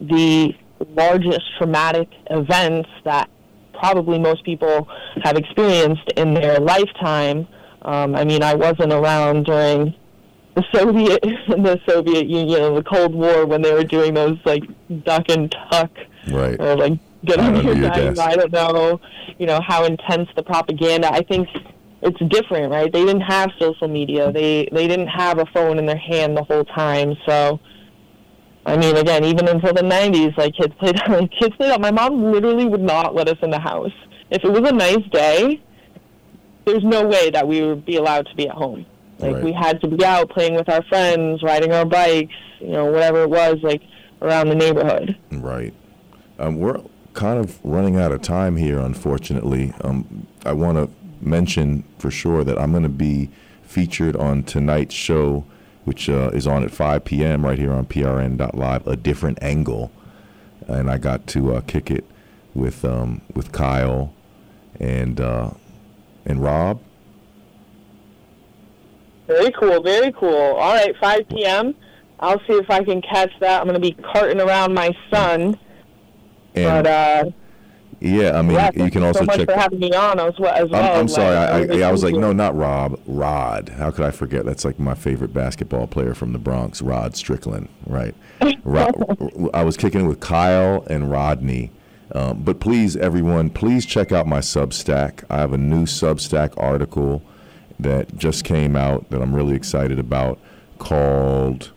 S1: the largest traumatic events that probably most people have experienced in their lifetime um, I mean, I wasn't around during the Soviet the Soviet Union, and the Cold War, when they were doing those like duck and tuck,
S3: right?
S1: Or like get on your, your I don't know, you know, how intense the propaganda. I think it's different, right? They didn't have social media. They they didn't have a phone in their hand the whole time. So, I mean, again, even until the '90s, like kids played, like kids played out. My mom literally would not let us in the house if it was a nice day there's no way that we would be allowed to be at home. Like right. we had to be out playing with our friends, riding our bikes, you know, whatever it was, like around the neighborhood.
S3: Right. Um, we're kind of running out of time here, unfortunately. Um, I want to mention for sure that I'm going to be featured on tonight's show, which uh, is on at 5 p.m. right here on PRN.live, a different angle, and I got to uh, kick it with um, with Kyle and uh, and Rob.
S1: Very cool, very cool. All right, 5 p.m. I'll see if I can catch that. I'm going to be carting around my son.
S3: And
S1: but uh,
S3: yeah, I mean,
S1: yeah,
S3: you can also
S1: so much
S3: check.
S1: for having me on as well. As
S3: I'm,
S1: well.
S3: I'm sorry.
S1: Like,
S3: I, I, I was like, no, not Rob. Rod. How could I forget? That's like my favorite basketball player from the Bronx, Rod Strickland. Right. Rod, I was kicking with Kyle and Rodney. Um, but please, everyone, please check out my Substack. I have a new Substack article that just came out that I'm really excited about called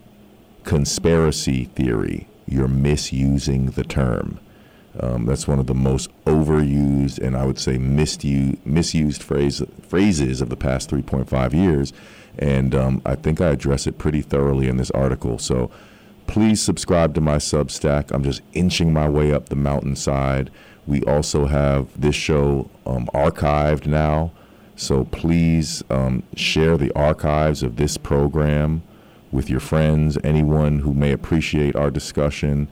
S3: Conspiracy Theory. You're misusing the term. Um, that's one of the most overused and I would say misused, phrase, phrases of the past 3.5 years. And um, I think I address it pretty thoroughly in this article. So please subscribe to my Substack. I'm just inching my way up the mountainside. We also have this show um, archived now. So please um, share the archives of this program with your friends, anyone who may appreciate our discussion.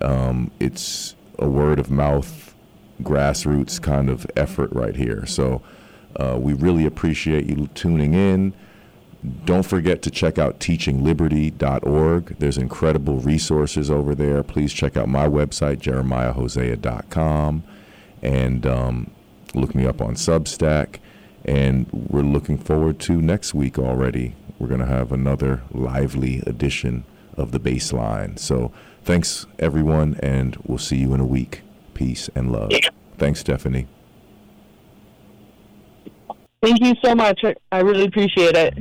S3: Um, it's a word of mouth, grassroots kind of effort right here. So uh, we really appreciate you tuning in. Don't forget to check out teachingliberty.org. There's incredible resources over there. Please check out my website, jeremiahhosea.com, and um, look me up on Substack. And we're looking forward to next week already. We're going to have another lively edition of the Bassline. So thanks, everyone, and we'll see you in a week. Peace and love. Thanks, Stephanie.
S1: Thank you so much. I- I really appreciate it.